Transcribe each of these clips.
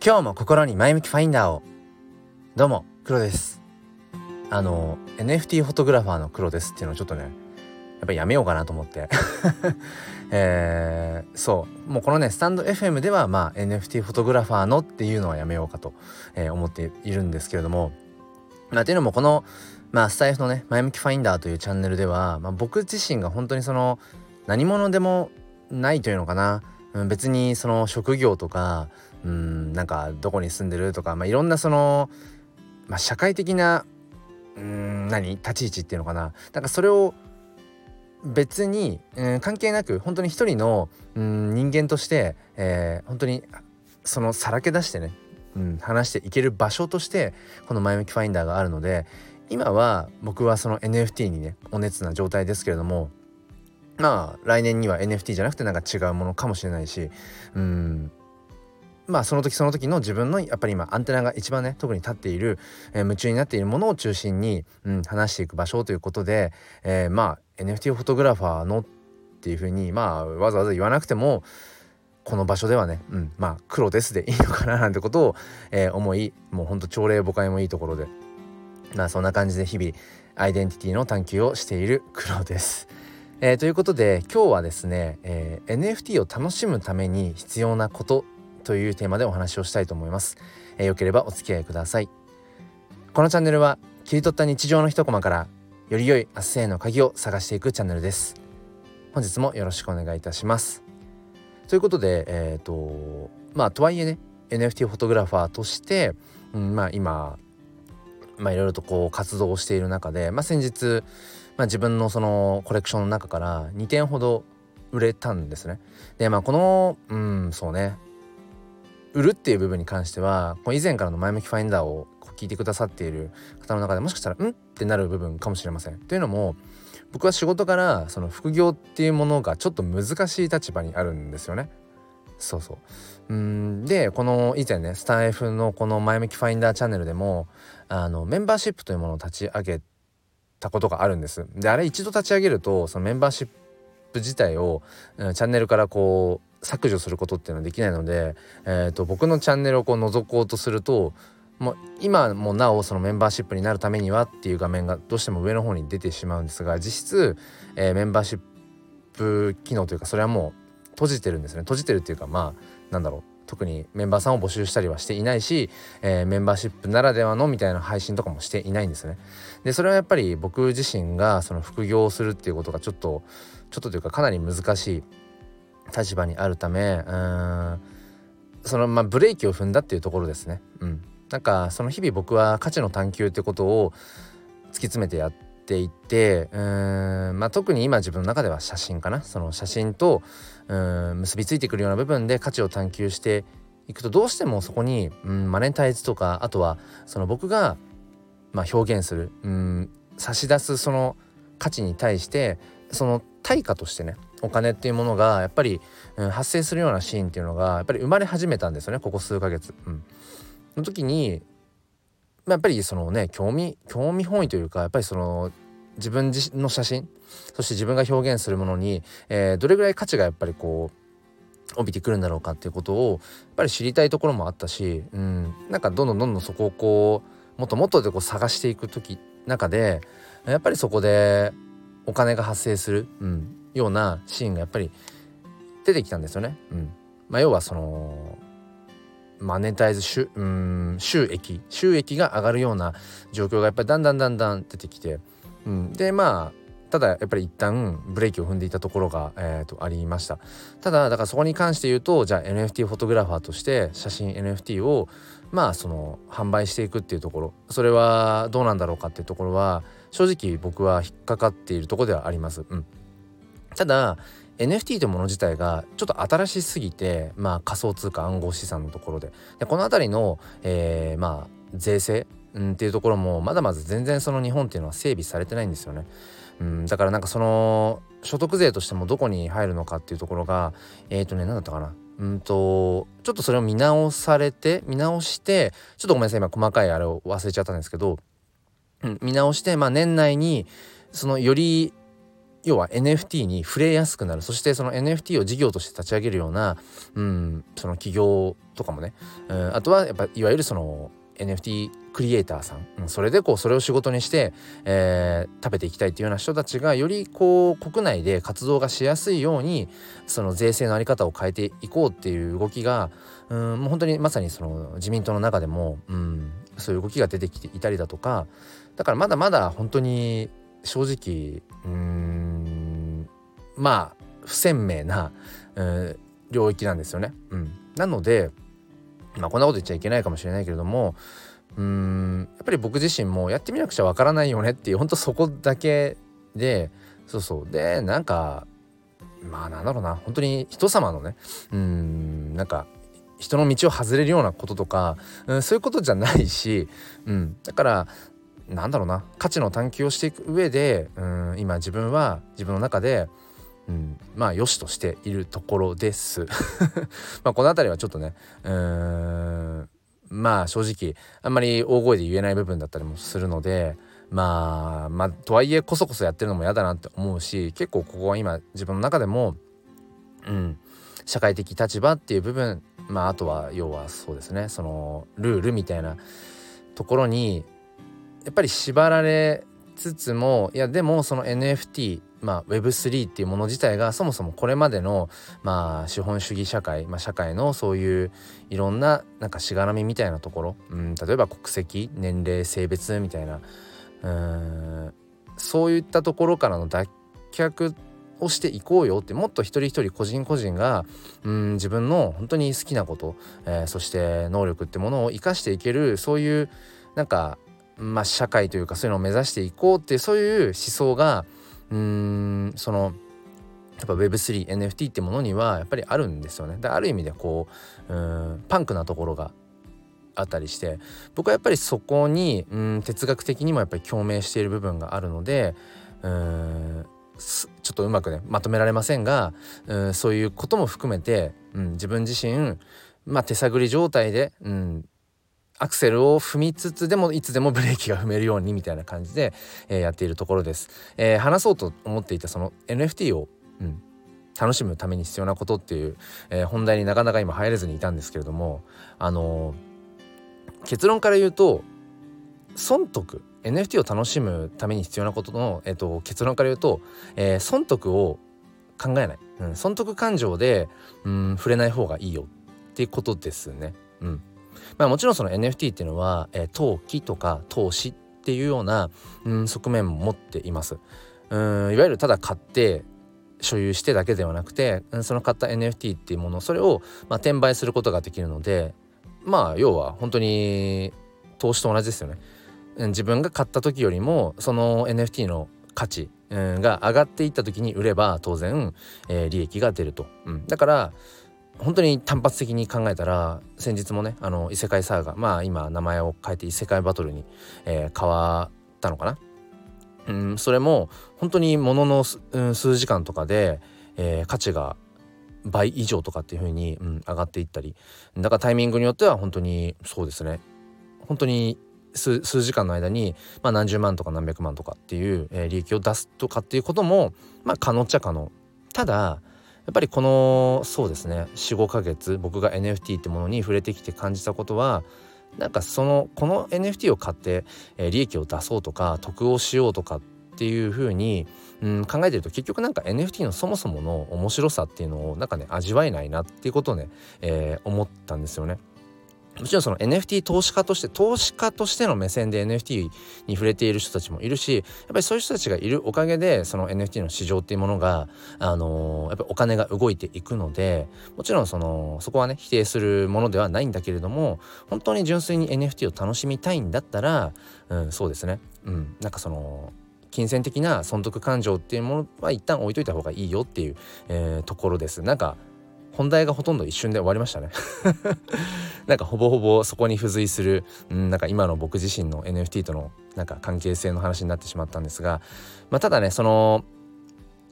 今日も心に前向きファインダーを。どうも黒です。あの NFT フォトグラファーの黒ですっていうのをちょっとねやっぱりやめようかなと思って。えー、そう。もうこのねスタンド FM ではまあ NFT フォトグラファーのっていうのはやめようかと、えー、思っているんですけれども。まあっていうのもこのまあスタイフのね前向きファインダーというチャンネルでは、まあ、僕自身が本当にその何者でもないというのかな、別にその職業とかうんなんかどこに住んでるとか、まあ、いろんなその、まあ、社会的なうん何立ち位置っていうのかな。なんかそれを別に、うん、関係なく本当に一人のうん人間として、えー、本当にそのさらけ出してね、うん、話していける場所としてこの前向きファインダーがあるので今は僕はその NFT にねお熱な状態ですけれどもまあ来年には NFT じゃなくてなんか違うものかもしれないしうんまあその時その時の自分のやっぱり今アンテナが一番ね特に立っている、えー、夢中になっているものを中心に、うん、話していく場所ということで、えー、まあ NFT フォトグラファーのっていうふうにまあわざわざ言わなくてもこの場所ではね、うん、まあ黒ですでいいのかななんてことを、えー、思いもうほんと朝礼誤解もいいところでまあそんな感じで日々アイデンティティの探求をしている黒です。えー、ということで今日はですね、えー、NFT を楽しむために必要なことというテーマでお話をしたいと思います。えー、よければお付き合いください。このチャンネルは切り取った日常の一コマからより良い明日への鍵を探していくチャンネルです。本日もよろしくお願いいたします。ということで、えっ、ー、とまあとはいえね NFT フォトグラファーとして、うん、まあ今まあいろいろとこう活動をしている中で、まあ、先日、まあ、自分のそのコレクションの中から2点ほど売れたんですね。でまあこのうんそうね売るっていう部分に関しては以前からの前向きファインダーを聞いてくださっている方の中でもしかしたら「ん?」ってなる部分かもしれません。というのも僕は仕事からその副業っていうものがちょっと難しい立場にあるんですよね。そうそううんでこの以前ねスタイフのこの前向きファインダーチャンネルでもあのメンバーシップというものを立ち上げたことがあるんです。であれ一度立ち上げるとそのメンバーシップ自体を、チャンネルからこう削除することっていうのはできないので、えーと、僕のチャンネルをこう覗こうとするともう今もなおそのメンバーシップになるためにはっていう画面がどうしても上の方に出てしまうんですが実質、えー、メンバーシップ機能というかそれはもう閉じてるんですね。閉じてるっていうかまあなんだろう。特にメンバーさんを募集したりはしていないし、えー、メンバーシップならではのみたいな配信とかもしていないんですね。でそれはやっぱり僕自身がその副業をするっていうことがちょっとちょっとというかかなり難しい。立場にあるためうん。そのまあブレーキを踏んだっていうところですね。うん、なんかその日々僕は価値の探求ってことを突き詰めてやってていてうん、まあ、特に今自分の中では写真かな。その写真とうん結びついてくるような部分で価値を探求していくとどうしてもそこに、うん、マネタイズとかあとはその僕が、まあ、表現するうん差し出すその価値に対してその対価としてねお金っていうものがやっぱり、うん、発生するようなシーンっていうのがやっぱり生まれ始めたんですよねここ数ヶ月。うん、の時にまあやっぱりそのね興味興味本位というかやっぱりその自分自の写真そして自分が表現するものに、えー、どれぐらい価値がやっぱりこう帯びてくるんだろうかっていうことをやっぱり知りたいところもあったし、うん、なんかどんどんどんどんそこをこうもっともっとでこう探していく時中でやっぱりそこでお金が発生する、うん、ようなシーンがやっぱり出てきたんですよね。うん。まあ、要はそのマネタイズ収うん収益収益が上がるような状況がやっぱりだんだんだんだん出てきて、うん、でまあただやっぱり一旦ブレーキを踏んでいたところが、えーと、ありました。ただだからそこに関して言うとじゃあ NFT フォトグラファーとして写真 NFT をまあその販売していくっていうところ。それはどうなんだろうかっていうところは正直僕は引っかかっているところではあります。うん、ただ NFT というもの自体がちょっと新しすぎて、まあ、仮想通貨暗号資産のところででこの辺りの、えー、まあ税制、っていうところもまだまだ全然その日本っていうのは整備されてないんですよね。うん、だからなんかその所得税としてもどこに入るのかっていうところがえっ、ー、とね何だったかなうんとちょっとそれを見直されて見直してちょっとごめんなさい今細かいあれを忘れちゃったんですけど、うん、見直してまあ年内にそのより要は NFT に触れやすくなる。そしてその NFT を事業として立ち上げるような、うん、その企業とかもね、うん、あとはやっぱいわゆるその NFT クリエイターさん、うん、それでこうそれを仕事にして、えー、食べていきたいっていうような人たちがよりこう国内で活動がしやすいようにその税制の在り方を変えていこうっていう動きが、うん、もう本当にまさにその自民党の中でも、うん、そういう動きが出てきていたりだとか。だからまだまだ本当に正直うんまあ不鮮明な、うん、領域なんですよね。うん、なのでまあこんなこと言っちゃいけないかもしれないけれどもうんやっぱり僕自身もやってみなくちゃわからないよねっていうほんとそこだけでそうそう。でなんかまあなんだろうな。本当に人様のねうんなんか人の道を外れるようなこととか、うん、そういうことじゃないし、うん、だからなんだろうな。価値の探求をしていく上で、うん、今自分は自分の中でうん、まあ良しとしているところです。まあこの辺りはちょっとねうん。まあ正直あんまり大声で言えない部分だったりもするのでまあまあとはいえこそこそやってるのも嫌だなって思うし結構ここは今自分の中でもうん。社会的立場っていう部分まああとは要はそうですねそのルールみたいなところにやっぱり縛られつつもいやでもその NFT まあ、Web3 っていうもの自体がそもそもこれまでの、まあ、資本主義社会、まあ、社会のそういういろんななんかしがらみみたいなところ、うん、例えば国籍年齢性別みたいなうんそういったところからの脱却をしていこうよってもっと一人一人個人個人がうん自分の本当に好きなこと、えー、そして能力ってものを生かしていけるそういうなんかまあ社会というかそういうのを目指していこうっていうそういう思想がうんそのやっぱ Web3NFT ってものにはやっぱりあるんですよね。である意味でこううんパンクなところがあったりして僕はやっぱりそこにうん哲学的にもやっぱり共鳴している部分があるのでうんちょっとうまくねまとめられませんがうんそういうことも含めて、うん、自分自身、まあ、手探り状態で、うん、アクセルを踏みつつでもいつでもブレーキが踏めるようにみたいな感じで、えー、やっているところです。えー、話そうと思っていたその NFT を、うん、楽しむために必要なことっていう、えー、本題になかなか今入れずにいたんですけれどもあの結論から言うと損得 NFT を楽しむために必要なことの、えーと、結論から言うと、えー、損得を考えない、うん、損得感情で、うん、触れない方がいいよっていうことですね。うんまあ、もちろんその NFT っていうのは、えー、投機とか投資っていうような、うん、側面も持っています。うんいわゆるただ買って所有してだけではなくてその買った NFT っていうものそれを、まあ、転売することができるのでまあ要は本当に投資と同じですよね。自分が買った時よりもその NFT の価値が上がっていった時に売れば当然、えー、利益が出ると、うん、だから本当に単発的に考えたら先日もねあの異世界サーガまあ今名前を変えて異世界バトルに、えー、変わったのかな。うんそれも本当にものの、うん、数時間とかで、えー、価値が倍以上とかっていう風に、うん、上がっていったり。だからタイミングによっては本当にそうですね。本当に数時間の間に、まあ、何十万とか何百万とかっていう、えー、利益を出すとかっていうこともまあ可能っちゃ可能。ただやっぱりこのそうですね45ヶ月僕が NFT ってものに触れてきて感じたことはなんかそのこの NFT を買って、えー、利益を出そうとか得をしようとかっていう風に、うん、考えてると結局なんか NFT のそもそもの面白さっていうのをなんかね味わえないなっていうことをね、えー、思ったんですよね。もちろんその NFT 投資家として投資家としての目線で NFT に触れている人たちもいるしやっぱりそういう人たちがいるおかげでその NFT の市場っていうものがあのー、やっぱお金が動いていくのでもちろんそのそこはね否定するものではないんだけれども本当に純粋に NFT を楽しみたいんだったら、うん、そうですねうんなんかその金銭的な損得感情っていうものは一旦置いといた方がいいよっていう、えー、ところです。なんか本題がほとんど一瞬で終わりましたね。なんかほぼほぼそこに付随する、うん、なんか今の僕自身の NFT とのなんか関係性の話になってしまったんですが、まあ、ただねその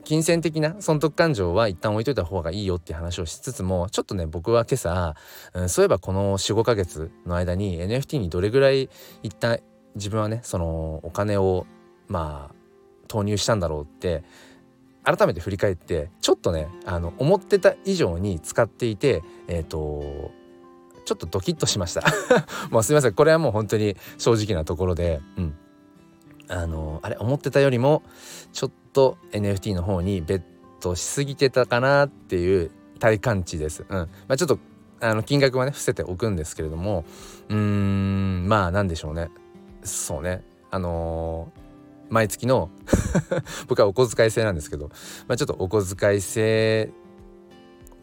金銭的な損得感情は一旦置いといた方がいいよって話をしつつもちょっとね僕は今朝、うん、そういえばこの45ヶ月の間に NFT にどれぐらい一旦自分はねそのお金をまあ投入したんだろうって改めて振り返ってちょっとねあの思ってた以上に使っていてえっ、ー、とちょっとドキッとしました。もうすいません。これはもう本当に正直なところでうん。あのあれ思ってたよりもちょっと NFT の方にベットしすぎてたかなっていう体感値です。うん。まあ、ちょっとあの金額はね伏せておくんですけれどもうーんまあ何でしょうね。そうね。あのー、毎月の 僕はお小遣い制なんですけど、まあ、ちょっとお小遣い制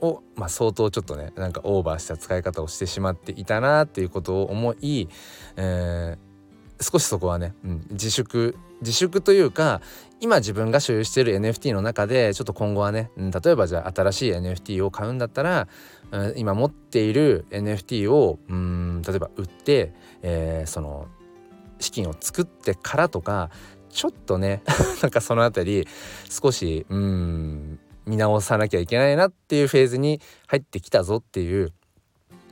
を、まあ、相当ちょっとねなんかオーバーした使い方をしてしまっていたなっていうことを思い、えー少しそこはね、うん、自粛自粛というか今自分が所有している NFT の中でちょっと今後はね、うん、例えばじゃあ新しい NFT を買うんだったら、うん、今持っている NFT をうん例えば売って、えー、その資金を作ってからとかちょっとね なんかその辺り少しうん見直さなきゃいけないなっていうフェーズに入ってきたぞっていう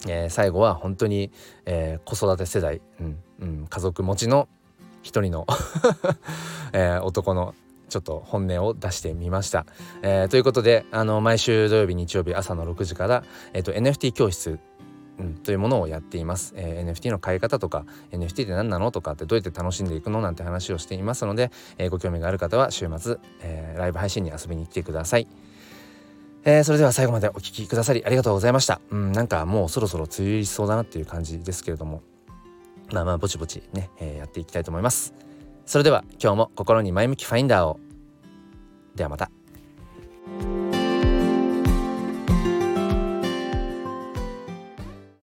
えー、最後は本当に、えー、子育て世代、うんうん、家族持ちの一人の えー、男のちょっと本音を出してみました。えー、ということであの毎週土曜日日曜日朝の6時から、えーと、NFT 教室うん、というものをやっています、えー、NFT の買い方とか NFT って何なのとかってどうやって楽しんでいくのなんて話をしていますので、えー、ご興味がある方は週末、えー、ライブ配信に遊びに来てください。えー、それでは最後までお聴きくださりありがとうございました。うん、なんかもうそろそろ梅雨入りしそうだなっていう感じですけれども、まあまあぼちぼちね、えー、やっていきたいと思います。それでは今日も心に前向きファインダーを。ではまた。